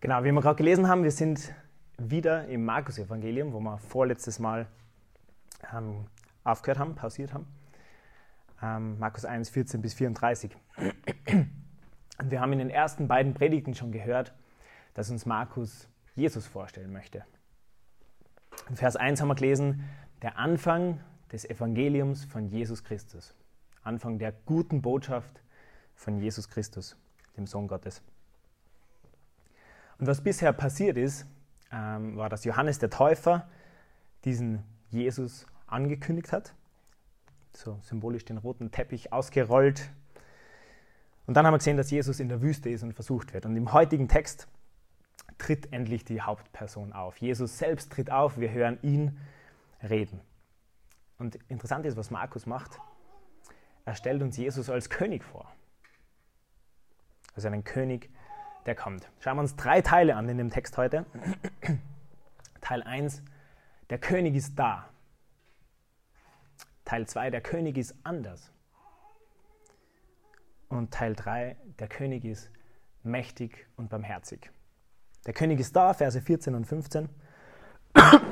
Genau, wie wir gerade gelesen haben, wir sind wieder im Markus-Evangelium, wo wir vorletztes Mal ähm, aufgehört haben, pausiert haben. Ähm, Markus 1, 14 bis 34. Und wir haben in den ersten beiden Predigten schon gehört, dass uns Markus Jesus vorstellen möchte. In Vers 1 haben wir gelesen, der Anfang des Evangeliums von Jesus Christus. Anfang der guten Botschaft von Jesus Christus, dem Sohn Gottes. Und was bisher passiert ist, ähm, war, dass Johannes der Täufer diesen Jesus angekündigt hat, so symbolisch den roten Teppich ausgerollt. Und dann haben wir gesehen, dass Jesus in der Wüste ist und versucht wird. Und im heutigen Text tritt endlich die Hauptperson auf. Jesus selbst tritt auf, wir hören ihn reden. Und interessant ist, was Markus macht. Er stellt uns Jesus als König vor. Also einen König, der kommt. Schauen wir uns drei Teile an in dem Text heute. Teil 1, der König ist da. Teil 2, der König ist anders. Und Teil 3, der König ist mächtig und barmherzig. Der König ist da, Verse 14 und 15.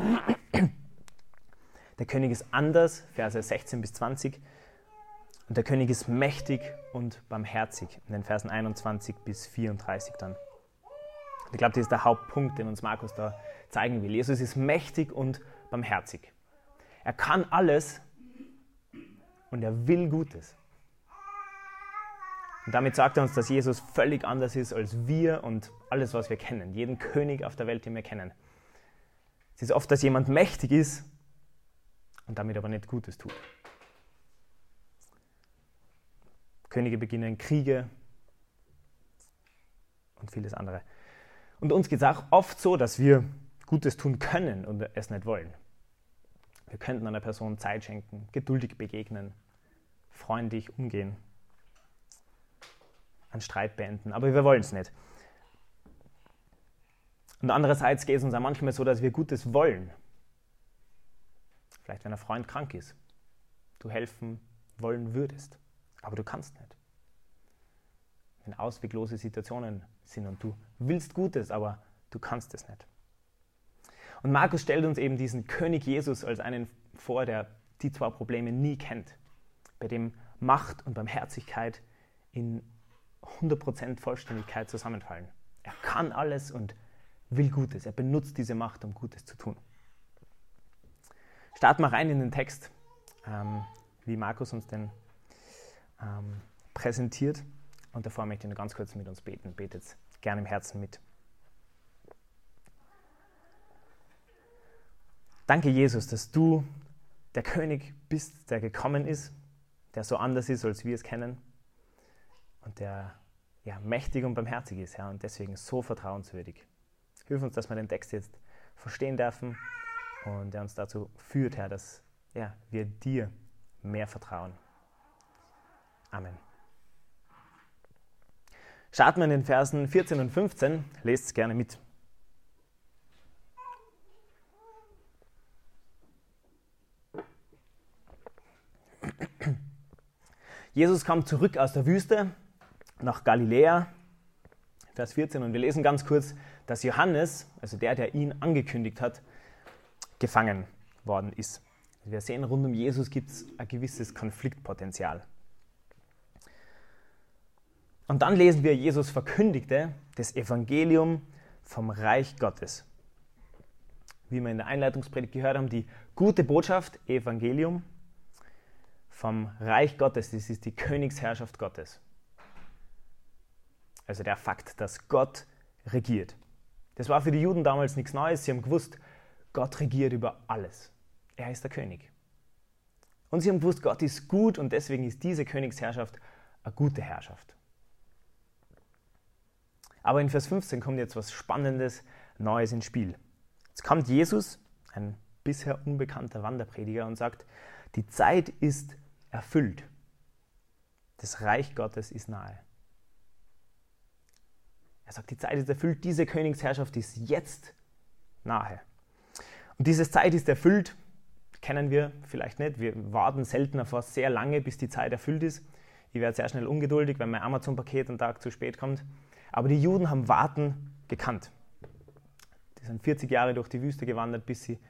Der König ist anders, Verse 16 bis 20. Und der König ist mächtig und barmherzig, in den Versen 21 bis 34 dann. Ich glaube, das ist der Hauptpunkt, den uns Markus da zeigen will. Jesus ist mächtig und barmherzig. Er kann alles und er will Gutes. Und damit sagt er uns, dass Jesus völlig anders ist als wir und alles, was wir kennen, jeden König auf der Welt, den wir kennen. Es ist oft, dass jemand mächtig ist und damit aber nicht Gutes tut. Könige beginnen Kriege und vieles andere. Und uns geht es auch oft so, dass wir Gutes tun können und es nicht wollen. Wir könnten einer Person Zeit schenken, geduldig begegnen, freundlich umgehen einen Streit beenden. Aber wir wollen es nicht. Und andererseits geht es uns auch manchmal so, dass wir Gutes wollen. Vielleicht, wenn ein Freund krank ist, du helfen wollen würdest, aber du kannst nicht. Wenn ausweglose Situationen sind und du willst Gutes, aber du kannst es nicht. Und Markus stellt uns eben diesen König Jesus als einen vor, der die zwei Probleme nie kennt, bei dem Macht und Barmherzigkeit in 100% Vollständigkeit zusammenfallen. Er kann alles und will Gutes. Er benutzt diese Macht, um Gutes zu tun. Starten wir rein in den Text, ähm, wie Markus uns den ähm, präsentiert. Und davor möchte ich nur ganz kurz mit uns beten. Betet gerne im Herzen mit. Danke, Jesus, dass du der König bist, der gekommen ist, der so anders ist, als wir es kennen und der ja, mächtig und barmherzig ist, Herr, und deswegen so vertrauenswürdig. Hilf uns, dass wir den Text jetzt verstehen dürfen und der uns dazu führt, Herr, dass ja, wir dir mehr vertrauen. Amen. Starten wir in den Versen 14 und 15. Lest es gerne mit. Jesus kam zurück aus der Wüste nach Galiläa, Vers 14. Und wir lesen ganz kurz, dass Johannes, also der, der ihn angekündigt hat, gefangen worden ist. Wir sehen, rund um Jesus gibt es ein gewisses Konfliktpotenzial. Und dann lesen wir, Jesus verkündigte das Evangelium vom Reich Gottes. Wie wir in der Einleitungspredigt gehört haben, die gute Botschaft, Evangelium, vom Reich Gottes, das ist die Königsherrschaft Gottes. Also der Fakt, dass Gott regiert. Das war für die Juden damals nichts Neues. Sie haben gewusst, Gott regiert über alles. Er ist der König. Und sie haben gewusst, Gott ist gut und deswegen ist diese Königsherrschaft eine gute Herrschaft. Aber in Vers 15 kommt jetzt was Spannendes, Neues ins Spiel. Jetzt kommt Jesus, ein bisher unbekannter Wanderprediger, und sagt, die Zeit ist erfüllt. Das Reich Gottes ist nahe. Er sagt, die Zeit ist erfüllt, diese Königsherrschaft ist jetzt nahe. Und diese Zeit ist erfüllt, kennen wir vielleicht nicht. Wir warten selten einfach sehr lange, bis die Zeit erfüllt ist. Ich werde sehr schnell ungeduldig, wenn mein Amazon-Paket einen Tag zu spät kommt. Aber die Juden haben Warten gekannt. Die sind 40 Jahre durch die Wüste gewandert, bis sie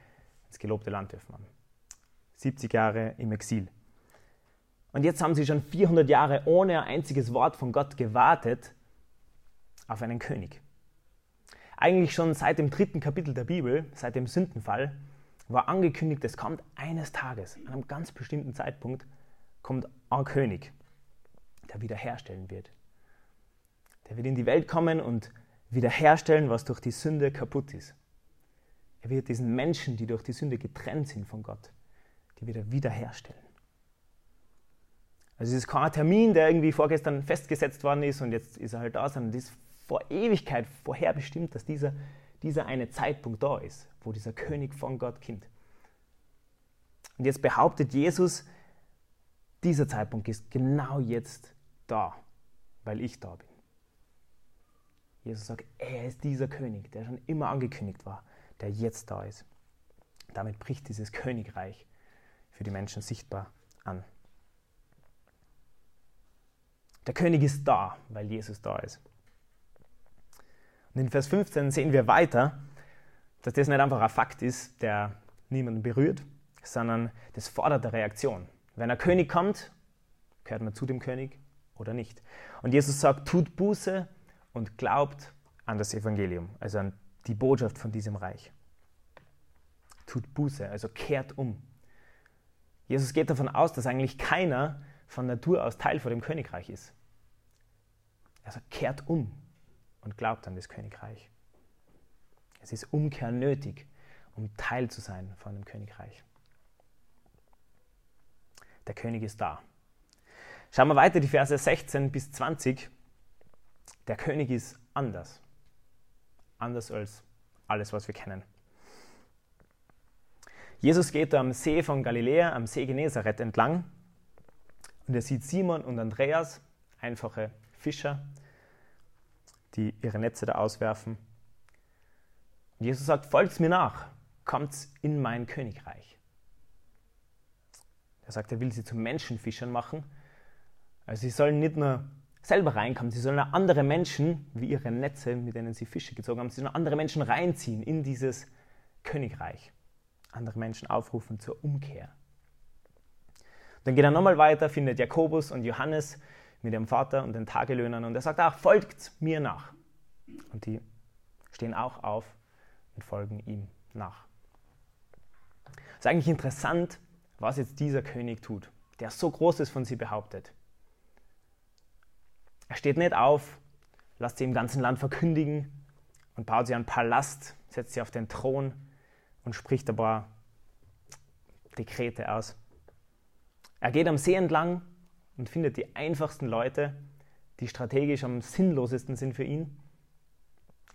ins gelobte Land dürfen haben. 70 Jahre im Exil. Und jetzt haben sie schon 400 Jahre ohne ein einziges Wort von Gott gewartet auf einen König. Eigentlich schon seit dem dritten Kapitel der Bibel, seit dem Sündenfall, war angekündigt, es kommt eines Tages, an einem ganz bestimmten Zeitpunkt, kommt ein König, der wiederherstellen wird. Der wird in die Welt kommen und wiederherstellen, was durch die Sünde kaputt ist. Er wird diesen Menschen, die durch die Sünde getrennt sind von Gott, die wieder wiederherstellen. Also es ist kein Termin, der irgendwie vorgestern festgesetzt worden ist und jetzt ist er halt da, sondern es ist vor Ewigkeit vorherbestimmt, dass dieser, dieser eine Zeitpunkt da ist, wo dieser König von Gott kommt. Und jetzt behauptet Jesus, dieser Zeitpunkt ist genau jetzt da, weil ich da bin. Jesus sagt, er ist dieser König, der schon immer angekündigt war, der jetzt da ist. Damit bricht dieses Königreich für die Menschen sichtbar an. Der König ist da, weil Jesus da ist. Und in Vers 15 sehen wir weiter, dass das nicht einfach ein Fakt ist, der niemanden berührt, sondern das fordert eine Reaktion. Wenn ein König kommt, gehört man zu dem König oder nicht. Und Jesus sagt, tut Buße und glaubt an das Evangelium, also an die Botschaft von diesem Reich. Tut Buße, also kehrt um. Jesus geht davon aus, dass eigentlich keiner von Natur aus Teil von dem Königreich ist. Also kehrt um und glaubt an das Königreich. Es ist Umkehr nötig, um Teil zu sein von dem Königreich. Der König ist da. Schauen wir weiter, die Verse 16 bis 20. Der König ist anders. Anders als alles, was wir kennen. Jesus geht am See von Galiläa, am See Genezareth entlang und er sieht Simon und Andreas, einfache Fischer, die ihre Netze da auswerfen. Und Jesus sagt, folgt mir nach, kommt in mein Königreich. Er sagt, er will sie zu Menschenfischern machen. Also sie sollen nicht nur selber reinkommen, sie sollen auch andere Menschen, wie ihre Netze, mit denen sie Fische gezogen haben, sie sollen andere Menschen reinziehen in dieses Königreich. Andere Menschen aufrufen zur Umkehr. Dann geht er nochmal weiter, findet Jakobus und Johannes mit ihrem Vater und den Tagelöhnern und er sagt, ach, folgt mir nach. Und die stehen auch auf und folgen ihm nach. Es ist eigentlich interessant, was jetzt dieser König tut, der so Großes von sie behauptet. Er steht nicht auf, lässt sie im ganzen Land verkündigen und baut sie einen Palast, setzt sie auf den Thron und spricht ein paar Dekrete aus. Er geht am See entlang und findet die einfachsten Leute, die strategisch am sinnlosesten sind für ihn,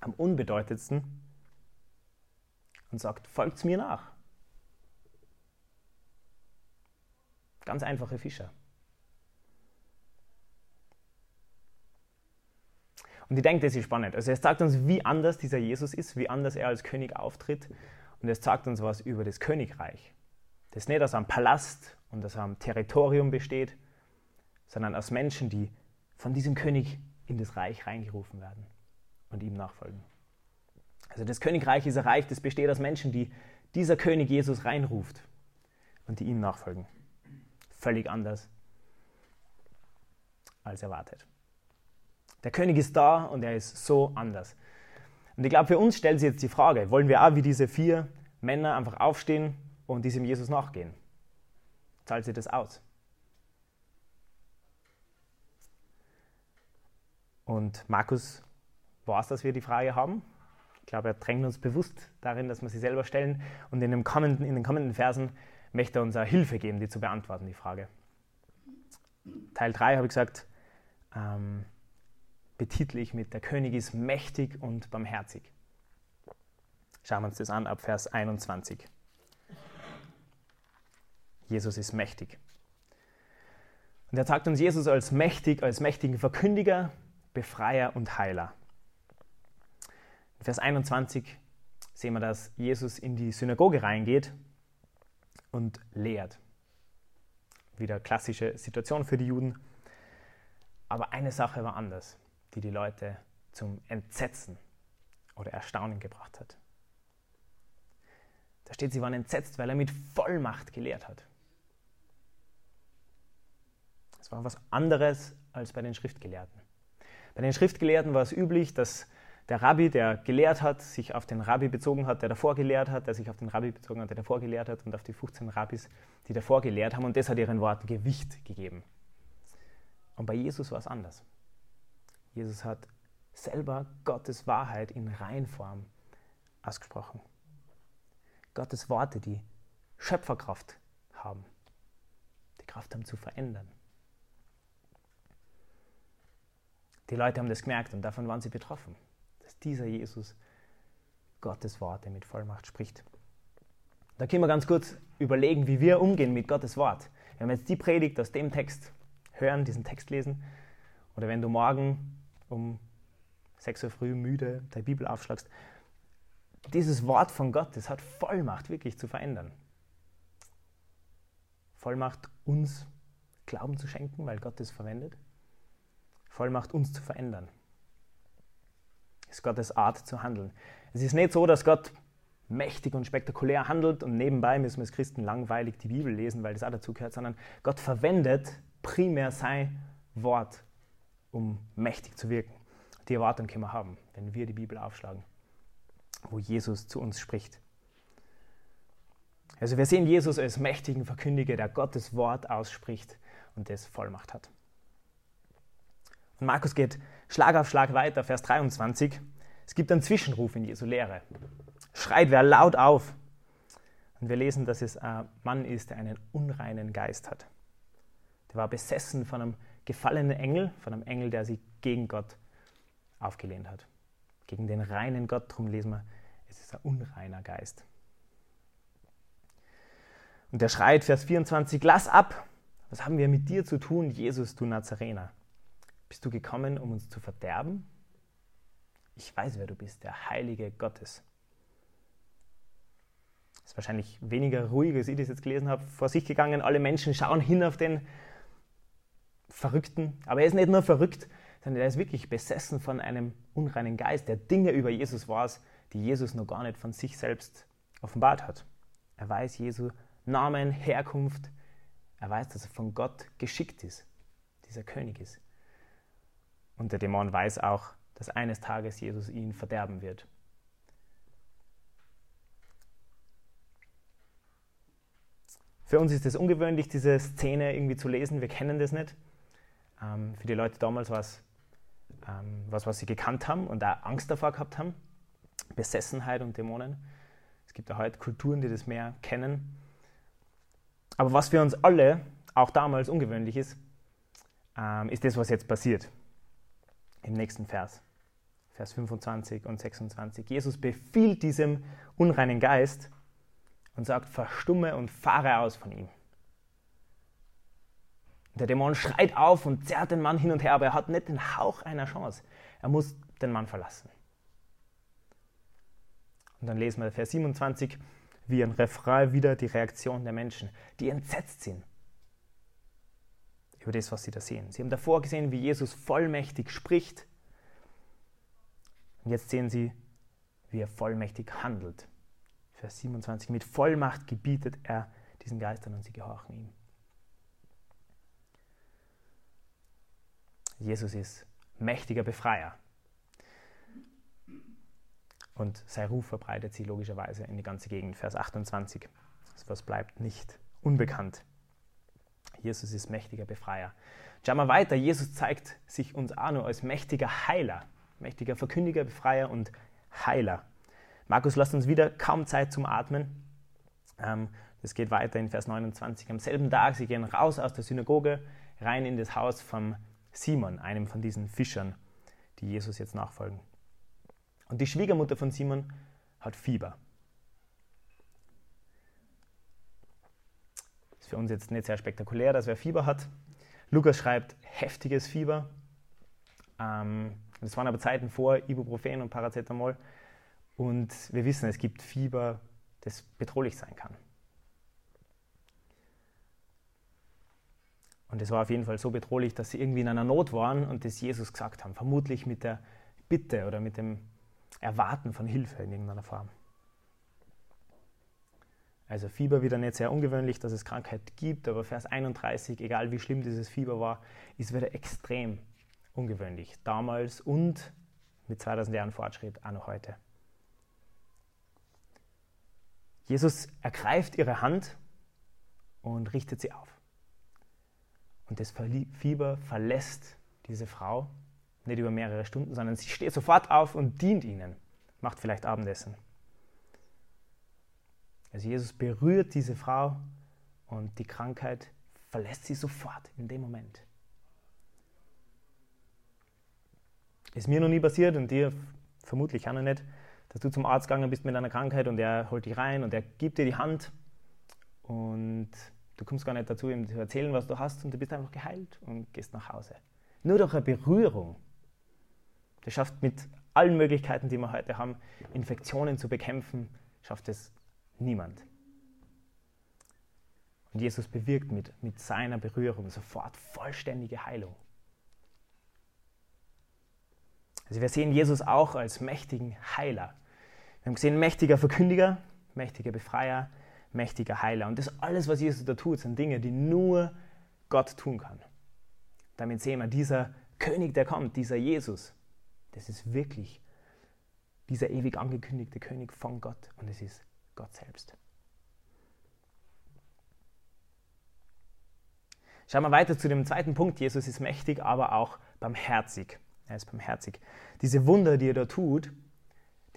am unbedeutendsten und sagt, folgt mir nach. Ganz einfache Fischer. Und ich denke, das ist spannend. Also es zeigt uns, wie anders dieser Jesus ist, wie anders er als König auftritt. Und es zeigt uns was über das Königreich. Das nicht aus einem Palast und aus einem Territorium besteht, sondern aus Menschen, die von diesem König in das Reich reingerufen werden und ihm nachfolgen. Also das Königreich ist ein Reich, das besteht aus Menschen, die dieser König Jesus reinruft und die ihm nachfolgen. Völlig anders als erwartet. Der König ist da und er ist so anders. Und ich glaube, für uns stellt sich jetzt die Frage, wollen wir auch wie diese vier Männer einfach aufstehen und diesem Jesus nachgehen? Zahlt sich das aus? Und Markus weiß, dass wir die Frage haben. Ich glaube, er drängt uns bewusst darin, dass wir sie selber stellen. Und in, kommenden, in den kommenden Versen möchte er uns eine Hilfe geben, die zu beantworten, die Frage. Teil 3 habe ich gesagt, ähm, betitle ich mit Der König ist mächtig und barmherzig. Schauen wir uns das an ab Vers 21. Jesus ist mächtig. Und er zeigt uns Jesus als mächtig, als mächtigen Verkündiger, Befreier und Heiler. In Vers 21 sehen wir, dass Jesus in die Synagoge reingeht und lehrt. Wieder klassische Situation für die Juden. Aber eine Sache war anders die die Leute zum Entsetzen oder Erstaunen gebracht hat. Da steht, sie waren entsetzt, weil er mit Vollmacht gelehrt hat. Das war was anderes als bei den Schriftgelehrten. Bei den Schriftgelehrten war es üblich, dass der Rabbi, der gelehrt hat, sich auf den Rabbi bezogen hat, der davor gelehrt hat, der sich auf den Rabbi bezogen hat, der davor gelehrt hat und auf die 15 Rabbis, die davor gelehrt haben und das hat ihren Worten Gewicht gegeben. Und bei Jesus war es anders. Jesus hat selber Gottes Wahrheit in Reinform ausgesprochen. Gottes Worte, die Schöpferkraft haben, die Kraft haben zu verändern. Die Leute haben das gemerkt und davon waren sie betroffen dieser Jesus Gottes Worte mit Vollmacht spricht. Da können wir ganz kurz überlegen, wie wir umgehen mit Gottes Wort. Wenn wir jetzt die Predigt aus dem Text hören, diesen Text lesen, oder wenn du morgen um 6 Uhr früh müde deine Bibel aufschlagst, dieses Wort von Gott, das hat Vollmacht wirklich zu verändern. Vollmacht uns Glauben zu schenken, weil Gott es verwendet. Vollmacht uns zu verändern ist Gottes Art zu handeln. Es ist nicht so, dass Gott mächtig und spektakulär handelt und nebenbei müssen wir als Christen langweilig die Bibel lesen, weil das auch dazu gehört, sondern Gott verwendet primär sein Wort, um mächtig zu wirken. Die Erwartung können wir haben, wenn wir die Bibel aufschlagen, wo Jesus zu uns spricht. Also wir sehen Jesus als mächtigen Verkündiger, der Gottes Wort ausspricht und das Vollmacht hat. Und Markus geht Schlag auf Schlag weiter, Vers 23. Es gibt einen Zwischenruf in Jesu Lehre. Schreit wer laut auf. Und wir lesen, dass es ein Mann ist, der einen unreinen Geist hat. Der war besessen von einem gefallenen Engel, von einem Engel, der sich gegen Gott aufgelehnt hat. Gegen den reinen Gott. Darum lesen wir, es ist ein unreiner Geist. Und der schreit, Vers 24, lass ab. Was haben wir mit dir zu tun, Jesus, du Nazarener? Bist du gekommen, um uns zu verderben? Ich weiß, wer du bist, der Heilige Gottes. Das ist wahrscheinlich weniger ruhig, als ich das jetzt gelesen habe, vor sich gegangen. Alle Menschen schauen hin auf den Verrückten. Aber er ist nicht nur verrückt, sondern er ist wirklich besessen von einem unreinen Geist, der Dinge über Jesus weiß, die Jesus noch gar nicht von sich selbst offenbart hat. Er weiß Jesu Namen, Herkunft. Er weiß, dass er von Gott geschickt ist, dieser König ist. Und der Dämon weiß auch, dass eines Tages Jesus ihn verderben wird. Für uns ist es ungewöhnlich, diese Szene irgendwie zu lesen. Wir kennen das nicht. Ähm, für die Leute damals war es ähm, was, was sie gekannt haben und auch Angst davor gehabt haben. Besessenheit und Dämonen. Es gibt auch heute Kulturen, die das mehr kennen. Aber was für uns alle, auch damals ungewöhnlich ist, ähm, ist das, was jetzt passiert im nächsten Vers, Vers 25 und 26. Jesus befiehlt diesem unreinen Geist und sagt, verstumme und fahre aus von ihm. Der Dämon schreit auf und zerrt den Mann hin und her, aber er hat nicht den Hauch einer Chance. Er muss den Mann verlassen. Und dann lesen wir Vers 27 wie ein Refrain wieder die Reaktion der Menschen, die entsetzt sind über das, was sie da sehen. Sie haben davor gesehen, wie Jesus vollmächtig spricht. Und jetzt sehen sie, wie er vollmächtig handelt. Vers 27. Mit Vollmacht gebietet er diesen Geistern und sie gehorchen ihm. Jesus ist mächtiger Befreier. Und sein Ruf verbreitet sich logischerweise in die ganze Gegend. Vers 28. Das was bleibt nicht unbekannt. Jesus ist mächtiger Befreier. Schauen wir weiter. Jesus zeigt sich uns auch nur als mächtiger Heiler, mächtiger Verkündiger, Befreier und Heiler. Markus lasst uns wieder kaum Zeit zum Atmen. Ähm, das geht weiter in Vers 29. Am selben Tag, sie gehen raus aus der Synagoge, rein in das Haus von Simon, einem von diesen Fischern, die Jesus jetzt nachfolgen. Und die Schwiegermutter von Simon hat Fieber. für uns jetzt nicht sehr spektakulär, dass wer Fieber hat. Lukas schreibt heftiges Fieber. Ähm, das waren aber Zeiten vor Ibuprofen und Paracetamol. Und wir wissen, es gibt Fieber, das bedrohlich sein kann. Und es war auf jeden Fall so bedrohlich, dass sie irgendwie in einer Not waren und das Jesus gesagt haben. Vermutlich mit der Bitte oder mit dem erwarten von Hilfe in irgendeiner Form. Also Fieber wieder nicht sehr ungewöhnlich, dass es Krankheit gibt, aber Vers 31, egal wie schlimm dieses Fieber war, ist wieder extrem ungewöhnlich. Damals und mit 2000 Jahren Fortschritt auch noch heute. Jesus ergreift ihre Hand und richtet sie auf. Und das Fieber verlässt diese Frau nicht über mehrere Stunden, sondern sie steht sofort auf und dient ihnen, macht vielleicht Abendessen. Also Jesus berührt diese Frau und die Krankheit verlässt sie sofort in dem Moment. Ist mir noch nie passiert und dir vermutlich auch noch nicht, dass du zum Arzt gegangen bist mit einer Krankheit und er holt dich rein und er gibt dir die Hand und du kommst gar nicht dazu, ihm zu erzählen, was du hast und du bist einfach geheilt und gehst nach Hause. Nur durch eine Berührung. Das schafft mit allen Möglichkeiten, die wir heute haben, Infektionen zu bekämpfen, schafft es Niemand. Und Jesus bewirkt mit, mit seiner Berührung sofort vollständige Heilung. Also wir sehen Jesus auch als mächtigen Heiler. Wir haben gesehen, mächtiger Verkündiger, mächtiger Befreier, mächtiger Heiler. Und das alles, was Jesus da tut, sind Dinge, die nur Gott tun kann. Damit sehen wir, dieser König, der kommt, dieser Jesus, das ist wirklich dieser ewig angekündigte König von Gott. Und es ist Gott selbst. Schauen wir weiter zu dem zweiten Punkt. Jesus ist mächtig, aber auch barmherzig. Er ist barmherzig. Diese Wunder, die er da tut,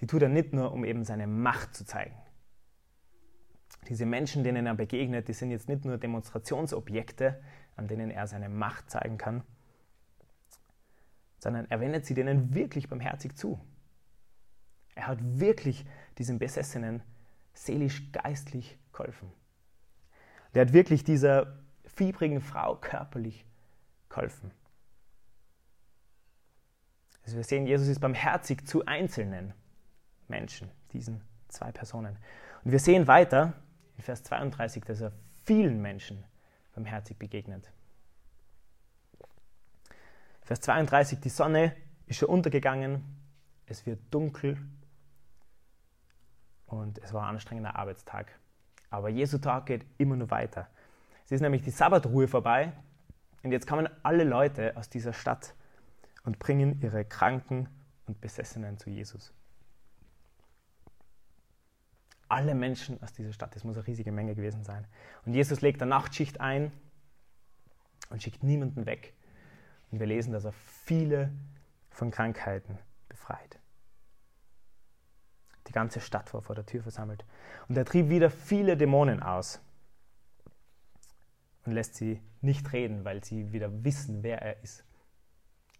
die tut er nicht nur, um eben seine Macht zu zeigen. Diese Menschen, denen er begegnet, die sind jetzt nicht nur Demonstrationsobjekte, an denen er seine Macht zeigen kann, sondern er wendet sie denen wirklich barmherzig zu. Er hat wirklich diesen Besessenen seelisch-geistlich geholfen. Der hat wirklich dieser fiebrigen Frau körperlich geholfen. Also wir sehen, Jesus ist barmherzig zu einzelnen Menschen, diesen zwei Personen. Und wir sehen weiter in Vers 32, dass er vielen Menschen barmherzig begegnet. Vers 32, die Sonne ist schon untergegangen, es wird dunkel und es war ein anstrengender Arbeitstag. Aber Jesu Tag geht immer nur weiter. Es ist nämlich die Sabbatruhe vorbei und jetzt kommen alle Leute aus dieser Stadt und bringen ihre Kranken und Besessenen zu Jesus. Alle Menschen aus dieser Stadt, das muss eine riesige Menge gewesen sein. Und Jesus legt eine Nachtschicht ein und schickt niemanden weg. Und wir lesen, dass er viele von Krankheiten befreit. Die ganze Stadt war vor der Tür versammelt. Und er trieb wieder viele Dämonen aus und lässt sie nicht reden, weil sie wieder wissen, wer er ist.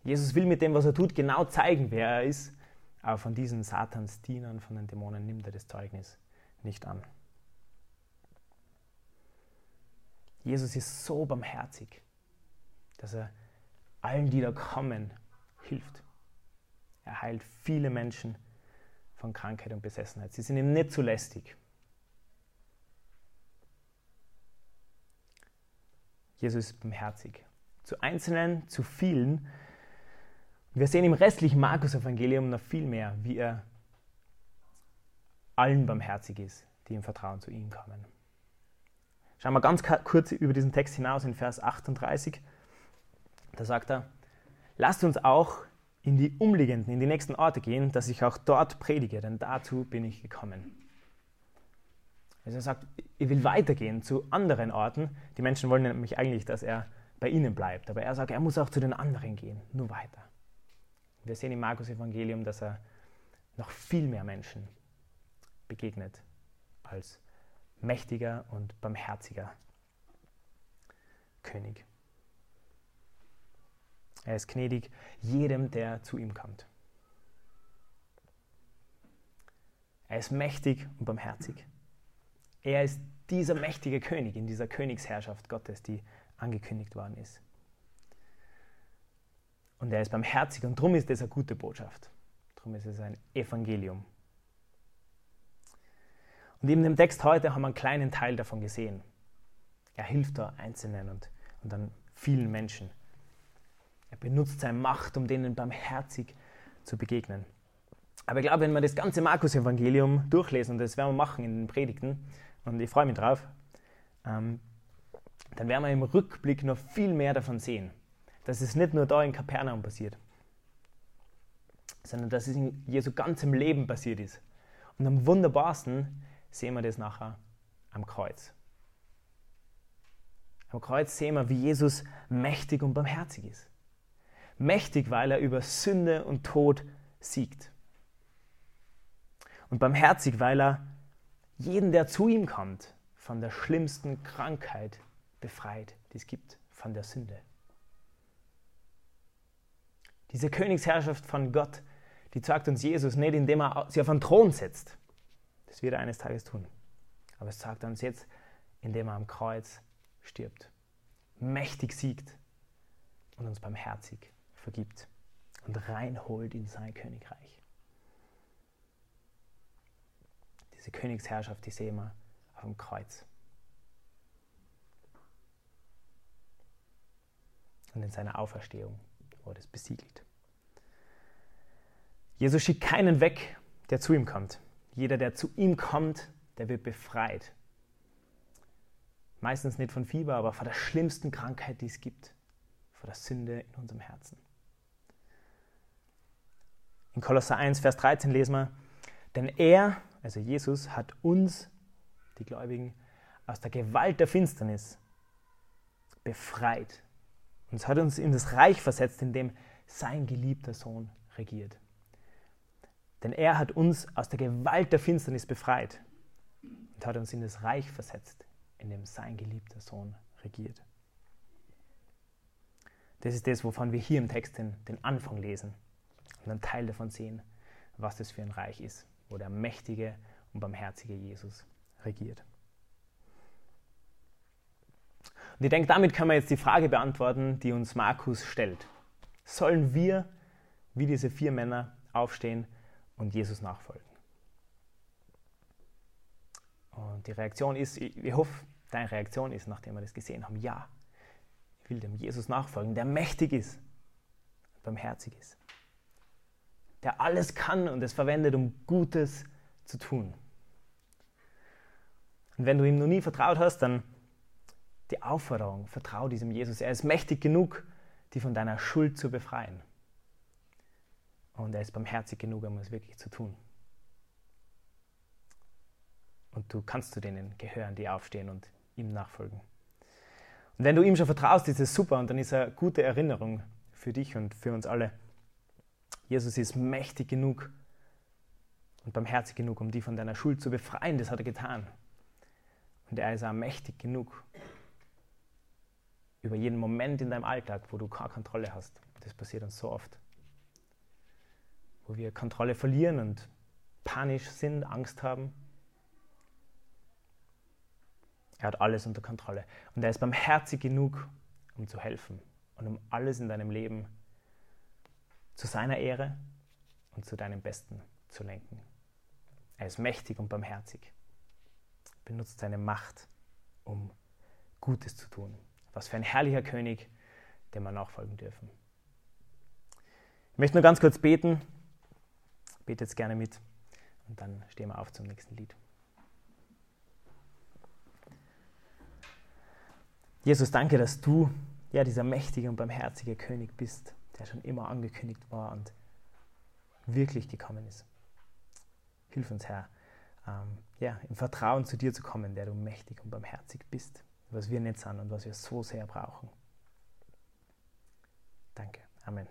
Jesus will mit dem, was er tut, genau zeigen, wer er ist, aber von diesen Satans Dienern, von den Dämonen nimmt er das Zeugnis nicht an. Jesus ist so barmherzig, dass er allen, die da kommen, hilft. Er heilt viele Menschen von Krankheit und Besessenheit. Sie sind ihm nicht zu lästig. Jesus ist barmherzig. Zu Einzelnen, zu vielen. Wir sehen im restlichen Markus-Evangelium noch viel mehr, wie er allen barmherzig ist, die im Vertrauen zu ihm kommen. Schauen wir ganz kurz über diesen Text hinaus in Vers 38. Da sagt er, lasst uns auch in die umliegenden, in die nächsten Orte gehen, dass ich auch dort predige, denn dazu bin ich gekommen. Also er sagt, ich will weitergehen zu anderen Orten. Die Menschen wollen nämlich eigentlich, dass er bei ihnen bleibt, aber er sagt, er muss auch zu den anderen gehen, nur weiter. Wir sehen im Markus Evangelium, dass er noch viel mehr Menschen begegnet als mächtiger und barmherziger König. Er ist gnädig jedem, der zu ihm kommt. Er ist mächtig und barmherzig. Er ist dieser mächtige König in dieser Königsherrschaft Gottes, die angekündigt worden ist. Und er ist barmherzig und darum ist es eine gute Botschaft. Darum ist es ein Evangelium. Und in dem Text heute haben wir einen kleinen Teil davon gesehen. Er hilft da Einzelnen und, und dann vielen Menschen. Er benutzt seine Macht, um denen barmherzig zu begegnen. Aber ich glaube, wenn wir das ganze Markus-Evangelium durchlesen, und das werden wir machen in den Predigten, und ich freue mich drauf, ähm, dann werden wir im Rückblick noch viel mehr davon sehen, dass es nicht nur da in Kapernaum passiert, sondern dass es in Jesu ganzem Leben passiert ist. Und am wunderbarsten sehen wir das nachher am Kreuz. Am Kreuz sehen wir, wie Jesus mächtig und barmherzig ist. Mächtig, weil er über Sünde und Tod siegt. Und barmherzig, weil er jeden, der zu ihm kommt, von der schlimmsten Krankheit befreit, die es gibt, von der Sünde. Diese Königsherrschaft von Gott, die zeigt uns Jesus nicht, indem er sie auf einen Thron setzt. Das wird er eines Tages tun. Aber es zeigt uns jetzt, indem er am Kreuz stirbt, mächtig siegt und uns barmherzig vergibt und reinholt in sein Königreich. Diese Königsherrschaft, die sehen wir auf dem Kreuz. Und in seiner Auferstehung wurde es besiegelt. Jesus schickt keinen weg, der zu ihm kommt. Jeder, der zu ihm kommt, der wird befreit. Meistens nicht von Fieber, aber vor der schlimmsten Krankheit, die es gibt, vor der Sünde in unserem Herzen. In Kolosser 1, Vers 13 lesen wir, denn er, also Jesus, hat uns, die Gläubigen, aus der Gewalt der Finsternis befreit. Und es hat uns in das Reich versetzt, in dem sein geliebter Sohn regiert. Denn er hat uns aus der Gewalt der Finsternis befreit und hat uns in das Reich versetzt, in dem sein geliebter Sohn regiert. Das ist das, wovon wir hier im Text den, den Anfang lesen und einen Teil davon sehen, was das für ein Reich ist, wo der mächtige und barmherzige Jesus regiert. Und ich denke, damit können wir jetzt die Frage beantworten, die uns Markus stellt. Sollen wir, wie diese vier Männer, aufstehen und Jesus nachfolgen? Und die Reaktion ist, ich hoffe, deine Reaktion ist, nachdem wir das gesehen haben, ja, ich will dem Jesus nachfolgen, der mächtig ist, barmherzig ist, der alles kann und es verwendet, um Gutes zu tun. Und wenn du ihm noch nie vertraut hast, dann die Aufforderung, vertraue diesem Jesus. Er ist mächtig genug, dich von deiner Schuld zu befreien. Und er ist barmherzig genug, um es wirklich zu tun. Und du kannst zu denen gehören, die aufstehen und ihm nachfolgen. Und wenn du ihm schon vertraust, ist es super und dann ist er gute Erinnerung für dich und für uns alle. Jesus ist mächtig genug und barmherzig genug, um dich von deiner Schuld zu befreien. Das hat er getan. Und er ist auch mächtig genug über jeden Moment in deinem Alltag, wo du keine Kontrolle hast. Das passiert uns so oft. Wo wir Kontrolle verlieren und panisch sind, Angst haben. Er hat alles unter Kontrolle. Und er ist barmherzig genug, um zu helfen und um alles in deinem Leben zu seiner Ehre und zu deinem Besten zu lenken. Er ist mächtig und barmherzig, benutzt seine Macht, um Gutes zu tun. Was für ein herrlicher König, dem wir nachfolgen dürfen. Ich möchte nur ganz kurz beten. Betet jetzt gerne mit und dann stehen wir auf zum nächsten Lied. Jesus, danke, dass du ja dieser mächtige und barmherzige König bist, der schon immer angekündigt war und wirklich gekommen ist. Hilf uns, Herr, ähm, ja, im Vertrauen zu dir zu kommen, der du mächtig und barmherzig bist, was wir nicht sind und was wir so sehr brauchen. Danke. Amen.